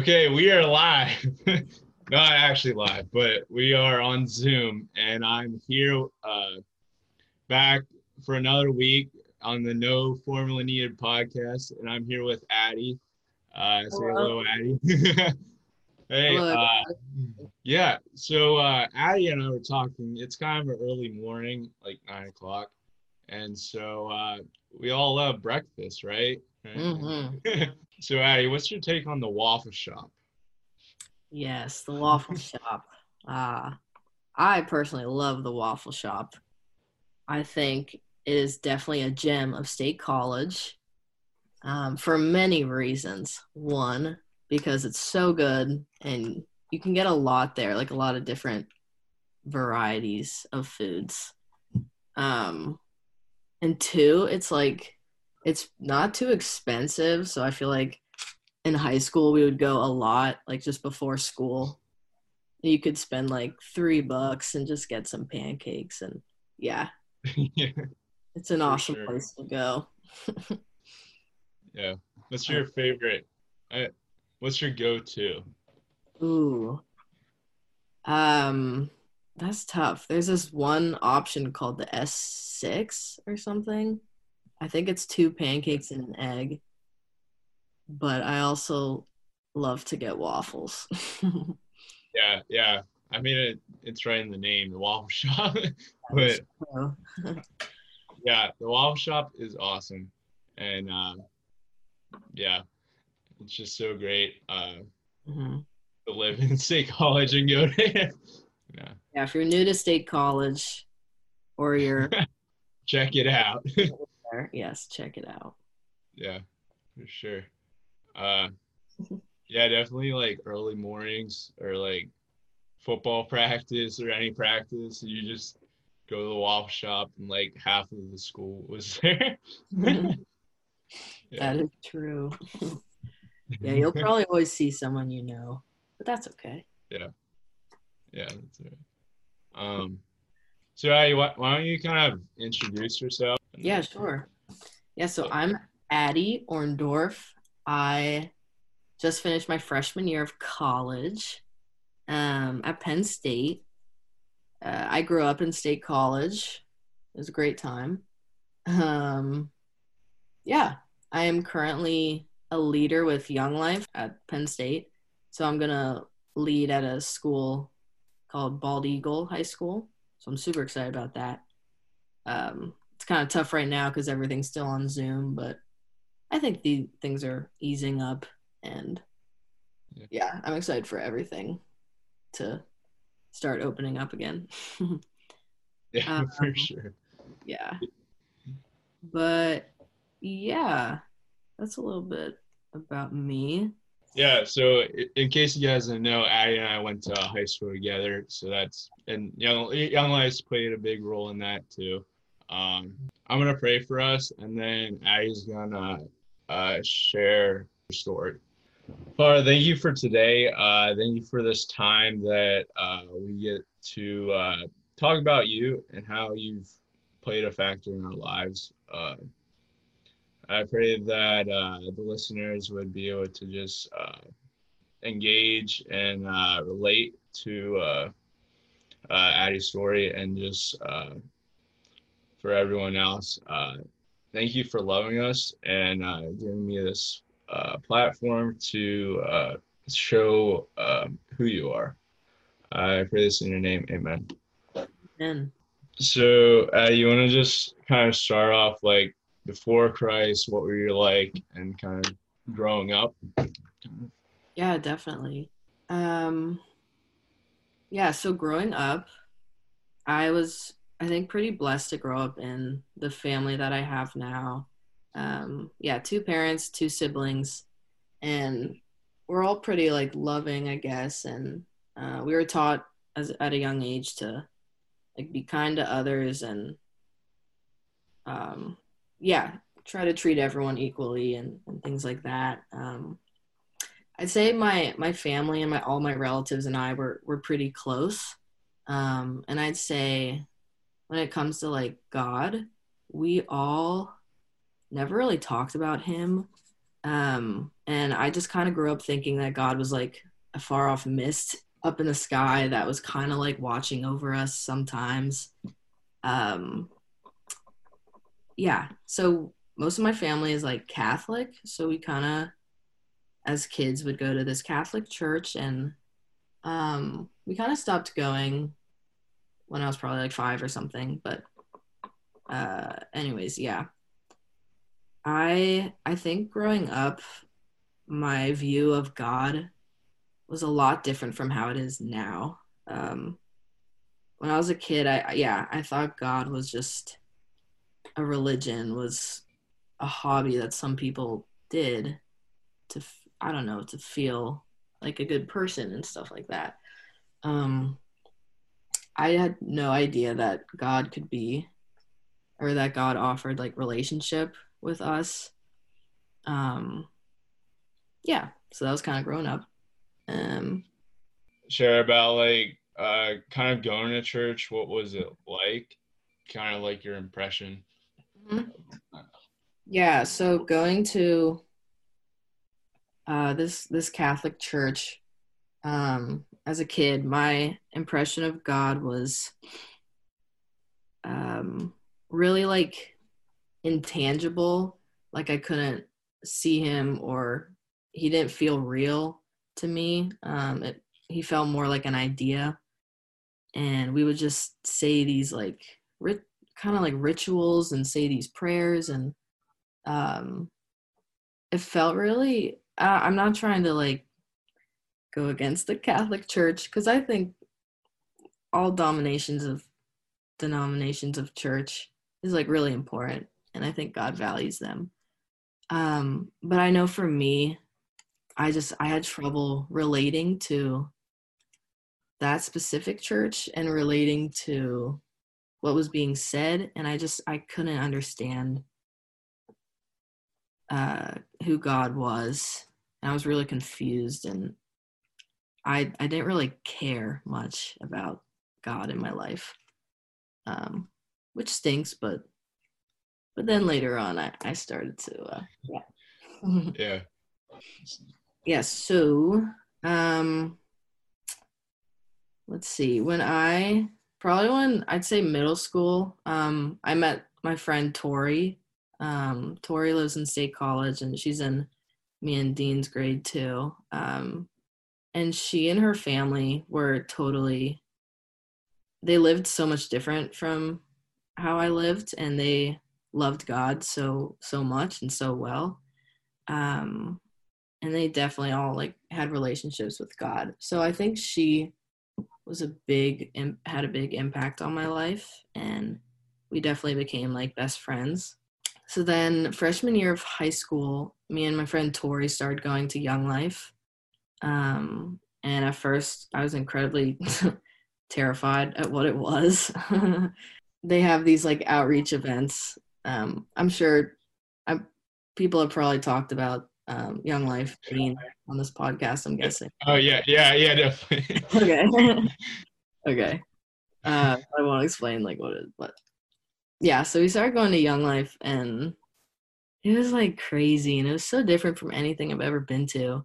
Okay, we are live. Not actually live, but we are on Zoom, and I'm here uh, back for another week on the No Formula Needed podcast, and I'm here with Addie. Uh, say hello, Hello. Addie. hey, Hello. uh, yeah. So uh, Addie and I were talking. It's kind of an early morning, like nine o'clock, and so uh, we all love breakfast, right? Right? So Addie, what's your take on the waffle shop? Yes, the waffle shop. Uh, I personally love the waffle shop. I think it is definitely a gem of State College um, for many reasons. One, because it's so good and you can get a lot there, like a lot of different varieties of foods. Um, and two, it's like it's not too expensive, so I feel like in high school we would go a lot like just before school you could spend like three bucks and just get some pancakes and yeah yeah. it's an For awesome sure. place to go Yeah. What's your favorite? Uh, what's your go-to? ooh um that's tough there's this one option called the s6 or something i think it's two pancakes and an egg but i also love to get waffles Yeah, yeah. I mean, it, it's right in the name, the waffle shop. but yeah, the waffle shop is awesome, and uh, yeah, it's just so great uh, mhm. to live in state college and go there. yeah, Yeah, if you're new to state college or you're check it out. There, yes, check it out. yeah, for sure. Uh, yeah, definitely like early mornings or like football practice or any practice. You just go to the waffle shop and like half of the school was there. yeah. That is true. yeah, you'll probably always see someone you know, but that's okay. Yeah, Yeah, that's it. Um, so why, why don't you kind of introduce yourself? Yeah, sure. Yeah, so I'm Addie Orndorff. I just finished my freshman year of college um, at Penn State. Uh, I grew up in State College. It was a great time. Um, yeah, I am currently a leader with Young Life at Penn State. So I'm going to lead at a school called Bald Eagle High School. So I'm super excited about that. Um, it's kind of tough right now because everything's still on Zoom, but I think the things are easing up, and Yeah. yeah, I'm excited for everything to start opening up again. Yeah, Um, for sure. yeah, but yeah, that's a little bit about me. Yeah, so in case you guys didn't know, Addie and I went to high school together. So that's and young young lives played a big role in that too. Um, I'm gonna pray for us, and then Addie's gonna uh, share her story. Father, thank you for today. Uh, thank you for this time that uh, we get to uh, talk about you and how you've played a factor in our lives. Uh, I pray that uh, the listeners would be able to just uh, engage and relate to Addie's story and just for everyone else. Uh, thank you for loving us and uh, giving me this uh, platform to uh, show um, who you are. I pray this in your name. Amen. And So, uh, you want to just kind of start off like before Christ, what were you like, and kind of growing up? yeah, definitely. Um, yeah, so growing up, I was, I think, pretty blessed to grow up in the family that I have now. Um, yeah, two parents, two siblings, and we're all pretty like loving, I guess. And uh, we were taught as at a young age to like be kind to others and, um, yeah, try to treat everyone equally and, and things like that. Um, I'd say my my family and my all my relatives and I were were pretty close. Um, and I'd say when it comes to like God, we all never really talked about him Um, and I just kind of grew up thinking that God was like a far off mist up in the sky that was kind of like watching over us sometimes. Um, yeah, so most of my family is like Catholic, so we kind of, as kids, would go to this Catholic church, and um, we kind of stopped going when I was probably like five or something. But, uh, anyways, yeah, I I think growing up, my view of God was a lot different from how it is now. Um, when I was a kid, I yeah, I thought God was just a religion, was a hobby that some people did to I don't know to feel like a good person and stuff like that. Um, I had no idea that God could be, or that God offered like relationship with us. Um, yeah, so that was kind of growing up. Um, share about like uh, kind of going to church. What was it like? Kind of like your impression. Mm-hmm. Yeah, so going to uh, this this Catholic church um, as a kid, my impression of God was um, really like intangible. Like I couldn't see him or he didn't feel real to me. Um, it, he felt more like an idea. And we would just say these like kind of like rituals and say these prayers. And um, it felt really, uh, I'm not trying to like go against the Catholic Church because I think all dominations of denominations of church is like really important and I think God values them. Um, but I know for me, I just I had trouble relating to that specific church and relating to what was being said, and I just I couldn't understand uh, who God was. And I was really confused, and I I didn't really care much about God in my life, um, which stinks, but but then later on, I, I started to, uh, yeah. yeah. Yeah. So, um, let's see. When I, probably when I'd say middle school, um, I met my friend Tori. Um, Tori lives in State College and she's in me and Dean's grade too. Um, and she and her family were totally, they lived so much different from how I lived and they, loved God so so much and so well. Um, and they definitely all like had relationships with God. So I think she was a big had a big impact on my life and we definitely became like best friends. So then freshman year of high school, me and my friend Tori started going to Young Life. Um, and at first I was incredibly terrified at what it was. they have these like outreach events um, I'm sure I'm, people have probably talked about um, Young Life being on this podcast. I'm guessing. Oh yeah, yeah, yeah, definitely. okay. okay. Uh, I won't explain like what it is, but yeah. So we started going to Young Life, and it was like crazy, and it was so different from anything I've ever been to.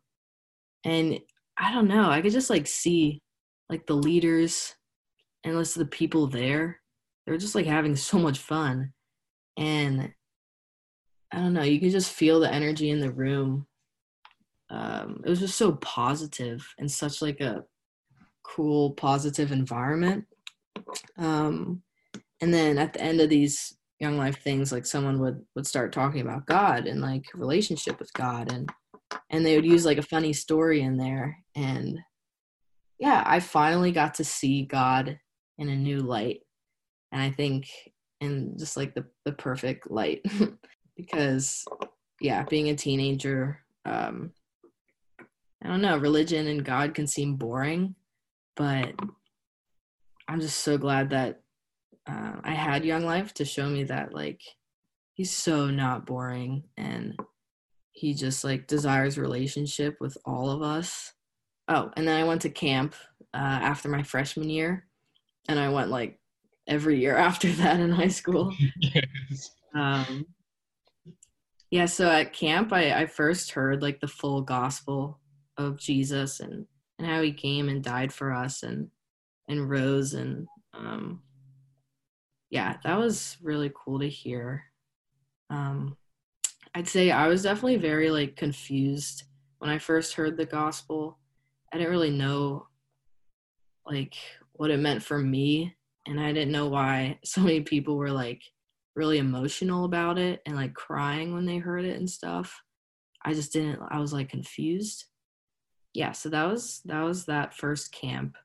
And I don't know, I could just like see like the leaders and listen to the people there. They were just like having so much fun and I don't know, you could just feel the energy in the room. Um, it was just so positive and such like a cool, positive environment. Um, and then at the end of these young life things, like someone would would start talking about God and like relationship with God, and and they would use like a funny story in there. And yeah, I finally got to see God in a new light, and I think in just like the, the perfect light. Because yeah being a teenager um i don't know religion and god can seem boring but i'm just so glad that uh, i had young life to show me that like he's so not boring. And he just like desires relationship with all of us oh and then i went to camp uh, after my freshman year and i went like every year after that in high school. yes. Um, Yeah, so at camp, I, I first heard like the full gospel of Jesus and, and how he came and died for us and and rose and um, yeah, that was really cool to hear. Um, I'd say I was definitely very like confused when I first heard the gospel. I didn't really know like what it meant for me and I didn't know why so many people were like really emotional about it and like crying when they heard it and stuff. I just didn't I was like confused. Yeah, so that was that was that first camp.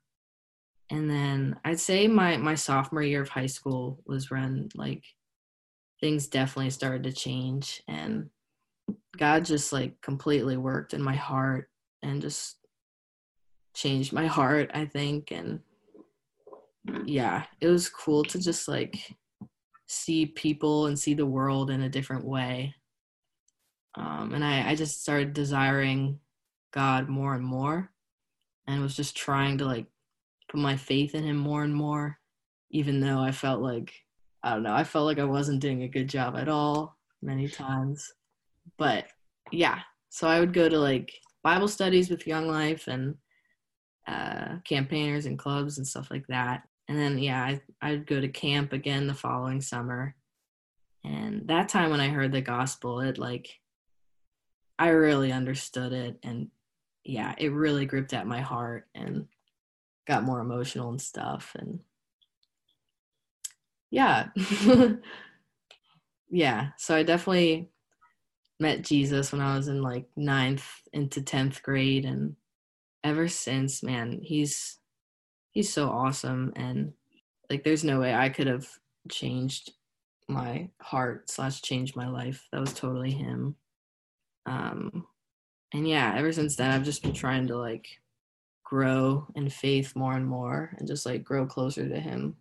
And then I'd say my my sophomore year of high school was when like things definitely started to change and God just like completely worked in my heart and just changed my heart, I think and yeah, it was cool to just like see people and see the world in a different way. Um, and I, I just started desiring God more and more and was just trying to like put my faith in him more and more, even though I felt like, I don't know, I felt like I wasn't doing a good job at all many times. But yeah, so I would go to like Bible studies with Young Life and uh, campaigners and clubs and stuff like that. And then yeah I, i'd go to camp again the following summer. And that time when i heard the gospel it like i really understood it. And yeah it really gripped at my heart and got more emotional and stuff. And yeah yeah so i definitely met jesus when i was in like ninth into 10th grade and ever since man he's he's so awesome and like there's no way I could have changed my heart slash changed my life. That was totally him. Um and yeah, ever since then I've just been trying to like grow in faith more and more and just like grow closer to him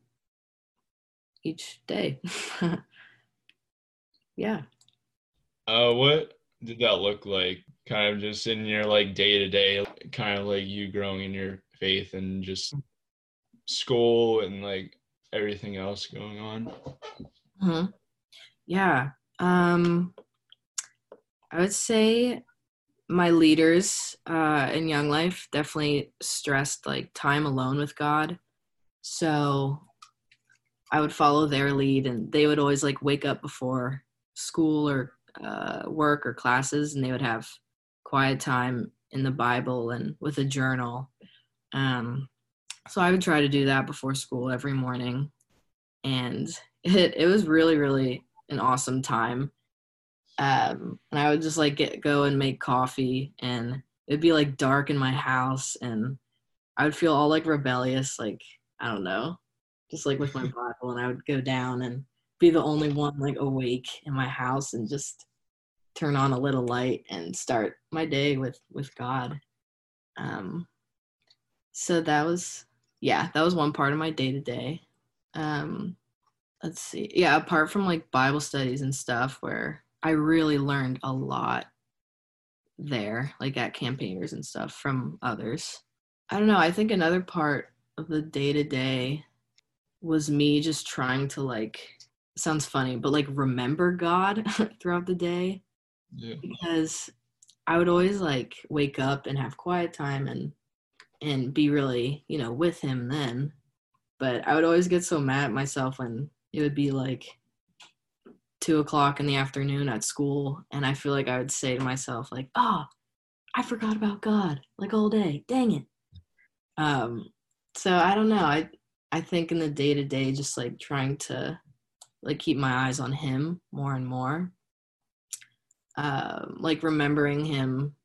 each day. yeah. Uh what did that look like? Kind of just in your like day to day, kind of like you growing in your faith and just school and like everything else going on? hmm Yeah. Um, I would say my leaders uh, in Young Life definitely stressed like time alone with God. So I would follow their lead, and they would always like wake up before school or uh, work or classes, and they would have quiet time in the Bible and with a journal. Um, so I would try to do that before school every morning. And it, it was really, really an awesome time. Um, and I would just like get go and make coffee and it'd be like dark in my house and I would feel all like rebellious, like, I don't know, just like with my Bible. And I would go down and be the only one like awake in my house and just turn on a little light and start my day with with God. Um, so that was yeah, that was one part of my day to day. Um, let's see. Yeah, apart from like Bible studies and stuff where I really learned a lot there, like at campaigners and stuff from others. I don't know. I think another part of the day to day was me just trying to like sounds funny, but like remember God throughout the day. Yeah. Because I would always like wake up and have quiet time and and be really, you know, with him then. But I would always get so mad at myself when it would be like two o'clock in the afternoon at school, and I feel like I would say to myself, like, "Oh, I forgot about God like all day. Dang it." Um, so I don't know. I I think in the day to day, just like trying to like keep my eyes on Him more and more. Um, like remembering Him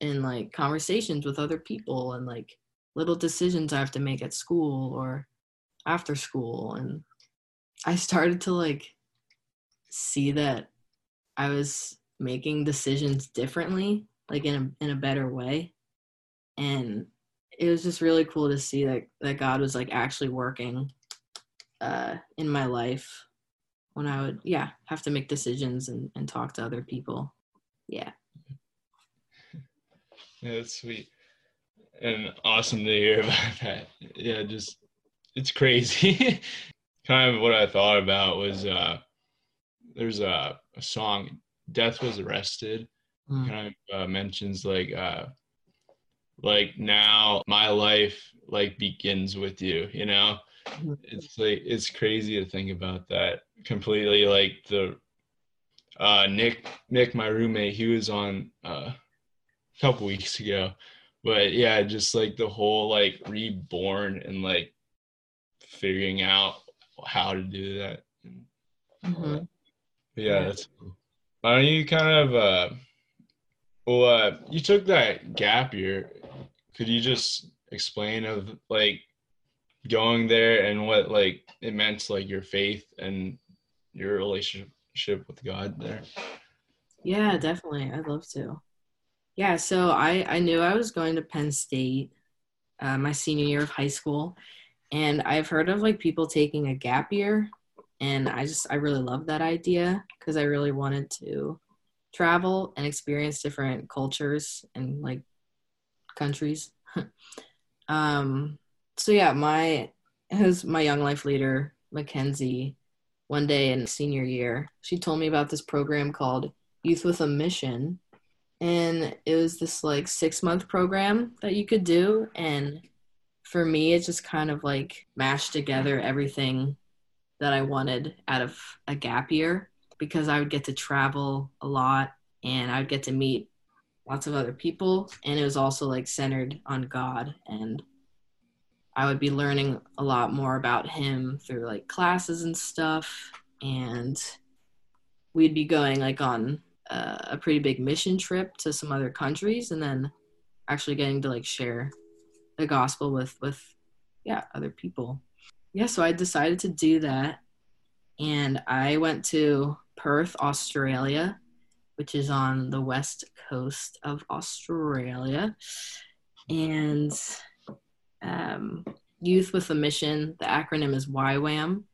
in like conversations with other people and like little decisions I have to make at school or after school and I started to like see that I was making decisions differently like in a in a better way and it was just really cool to see that that God was like actually working uh in my life when I would yeah have to make decisions and and talk to other people yeah yeah, that's sweet. And awesome to hear about that. Yeah, just it's crazy. kind of what I thought about was uh there's a, a song death was arrested Mm. kind of uh, mentions like uh like now my life like begins with you you know Mhm. it's like it's crazy to think about that completely like the uh nick nick my roommate he was on uh a couple weeks ago but yeah just like the whole like reborn and like figuring out how to do that Mhm. yeah Yeah. that's cool. why don't you kind of uh well uh you took that gap year could you just explain of like going there and what like it meant to like your faith and your relationship with god there Yeah, definitely. I'd love to. Yeah, so I I knew I was going to Penn State uh, my senior year of high school, and I've heard of like people taking a gap year, and I just I really love that idea because I really wanted to travel and experience different cultures and like countries. um, so yeah, my was my young life leader Mackenzie. One day in senior year, she told me about this program called Youth with a Mission. And it was this like six month program that you could do. And for me, it just kind of like mashed together everything that I wanted out of a gap year because I would get to travel a lot and I would get to meet lots of other people. And it was also like centered on God. And I would be learning a lot more about Him through like classes and stuff. And we'd be going like on uh, a pretty big mission trip to some other countries and then actually getting to like share the gospel with with yeah other people yeah so i decided to do that and i went to perth australia which is on the west coast of australia. And um, youth with a mission the acronym is ywam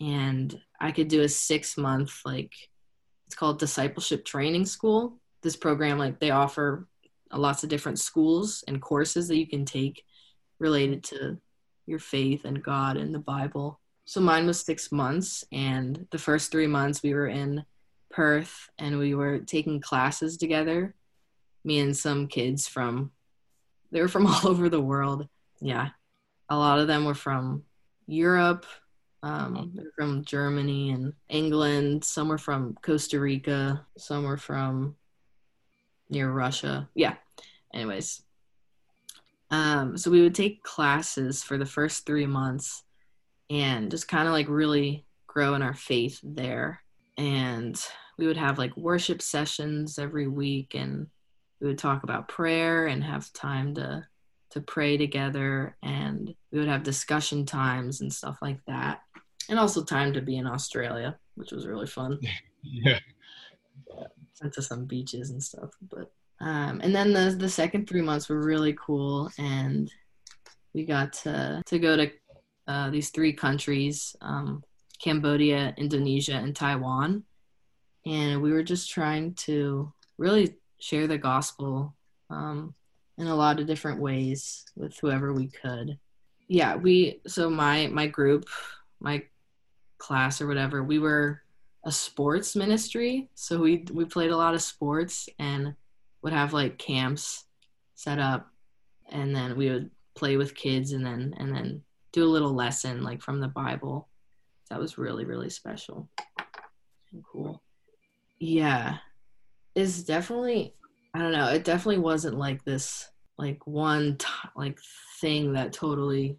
and i could do a six month like it's called discipleship training school. This program like they offer lots of different schools and courses that you can take related to your faith and god and the bible. So mine was six months and the first three months we were in perth and we were taking classes together me and some kids from they were from all over the world yeah a lot of them were from europe um, they're from Germany and England. Some were from Costa Rica. Some were from near Russia. Yeah. Anyways, um, so we would take classes for the first three months and just kind of like really grow in our faith there. And we would have like worship sessions every week, and we would talk about prayer and have time to to pray together and we would have discussion times and stuff like that and also time to be in australia which was really fun. Yeah. Went to some beaches and stuff but um, and then the the second three months were really cool and we got to to go to uh, these three countries um, cambodia indonesia and taiwan. And we were just trying to really share the gospel um, in a lot of different ways with whoever we could. Yeah we so my my group my class or whatever we were a sports ministry. So we we played a lot of sports and would have like camps set up. And then we would play with kids and then and then do a little lesson like from the bible that was really really special. And cool. Yeah. It's definitely i don't know it definitely wasn't like this like one t- like thing that totally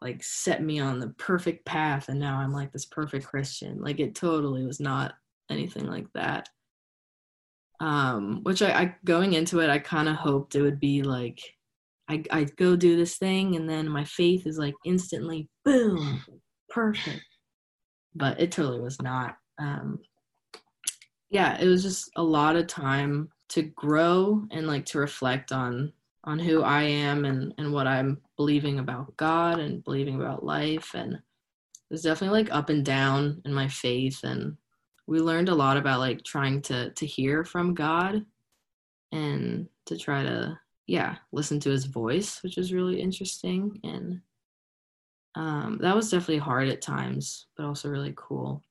like set me on the perfect path and now i'm like this perfect christian. Like it totally was not anything like that. Um which i, I going into it i kind of hoped it would be like I, I go do this thing and then my faith is like instantly boom perfect. But it totally was not um yeah it was just a lot of time to grow and like to reflect on on who i am and and what i'm believing about god and believing about life. And there's definitely like up and down in my faith. And we learned a lot about like trying to to hear from god and to try to yeah listen to his voice which is really interesting. And um, that was definitely hard at times but also really cool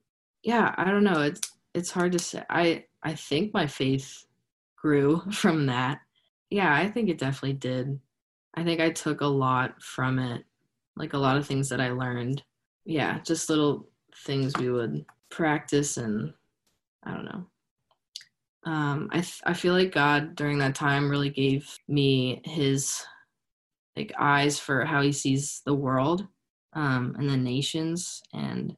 yeah i don't know it's it's hard to say. I I think my faith grew from that. Yeah, I think it definitely did. I think I took a lot from it, like a lot of things that I learned. Yeah, just little things we would practice and I don't know. Um, I th- I feel like God during that time really gave me His like eyes for how He sees the world um, and the nations, and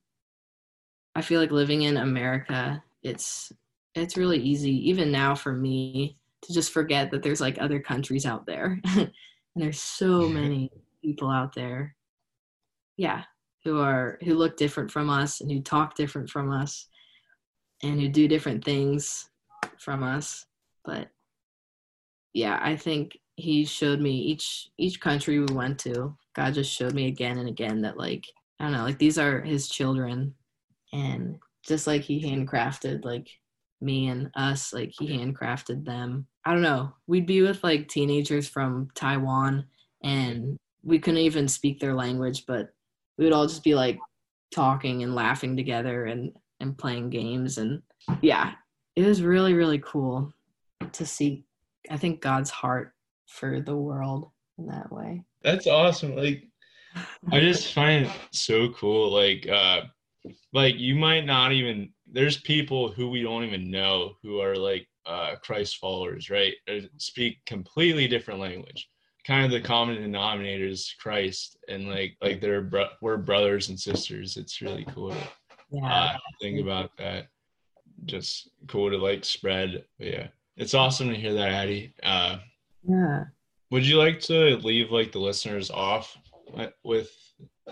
I feel like living in America, it's it's really easy even now for me to just forget that there's like other countries out there, and there's so many people out there. Yeah, who are who look different from us and who talk different from us and who do different things from us. But yeah i think he showed me each each country we went to god just showed me again and again that like i don't know like these are his children. And just like he handcrafted like me and us like he handcrafted them. I don't know. We'd be with like teenagers from taiwan and we couldn't even speak their language but we would all just be like talking and laughing together and and playing games. And yeah it was really really cool to see i think god's heart for the world in that way that's awesome like i just find it so cool like uh like you might not even there's people who we don't even know who are like uh christ followers right speak completely different language kind of the common denominator is Christ, and like like they're bro- we're brothers and sisters. It's really cool to yeah. uh, think about that. Just cool to like spread. But yeah, it's awesome to hear that, Addie. Uh, yeah. Would you like to leave like the listeners off with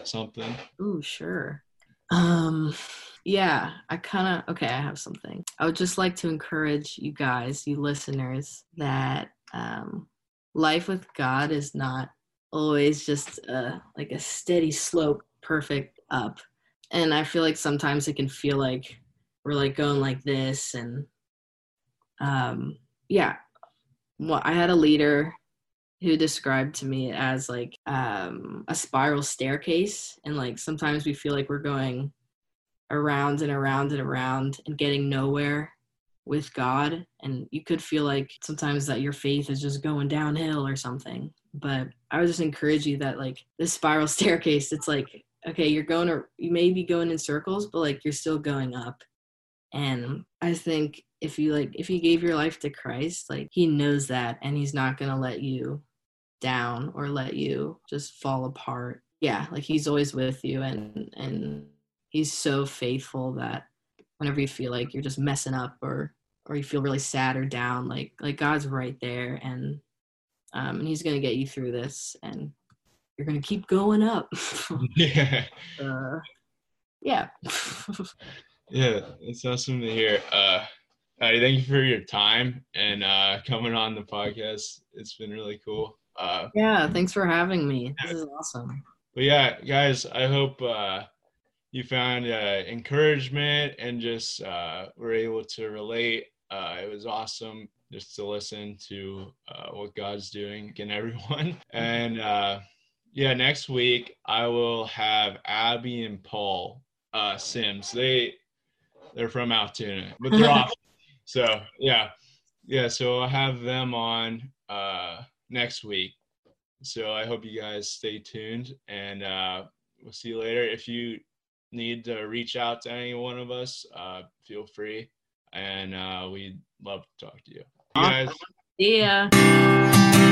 something? Oh, sure. Um, yeah, I kind of okay. I have something. I would just like to encourage you guys, you listeners, that um, life with God is not always just uh, like a steady slope, perfect up. And I feel like sometimes it can feel like we're like going like this. And um, yeah, well, I had a leader who described to me as like um, a spiral staircase. And like sometimes we feel like we're going around and around and around and getting nowhere with God and you could feel like sometimes that your faith is just going downhill or something. But I would just encourage you that like this spiral staircase, it's like okay, you're going or you may be going in circles, but like you're still going up. And I think if you like if you gave your life to Christ, like he knows that and he's not going to let you down or let you just fall apart. Yeah, like he's always with you and and he's so faithful that whenever you feel like you're just messing up or or you feel really sad or down like like god's right there and um and he's gonna get you through this and you're gonna keep going up. Yeah. Uh, yeah. Yeah it's awesome to hear. Uh Addie, thank you for your time and uh coming on the podcast. It's been really cool uh yeah thanks for having me this is awesome but yeah guys i hope uh you found uh, encouragement and just uh, were able to relate. Uh, it was awesome just to listen to uh, what God's doing in everyone. And uh, yeah, next week I will have Abby and Paul uh, Sims. They they're from Altoona, but they're off. So yeah, yeah. So I'll have them on next week. So I hope you guys stay tuned, and uh, we'll see you later. If you need to reach out to any one of us, uh, feel free. And uh, we'd love to talk to you. you guys. Yeah.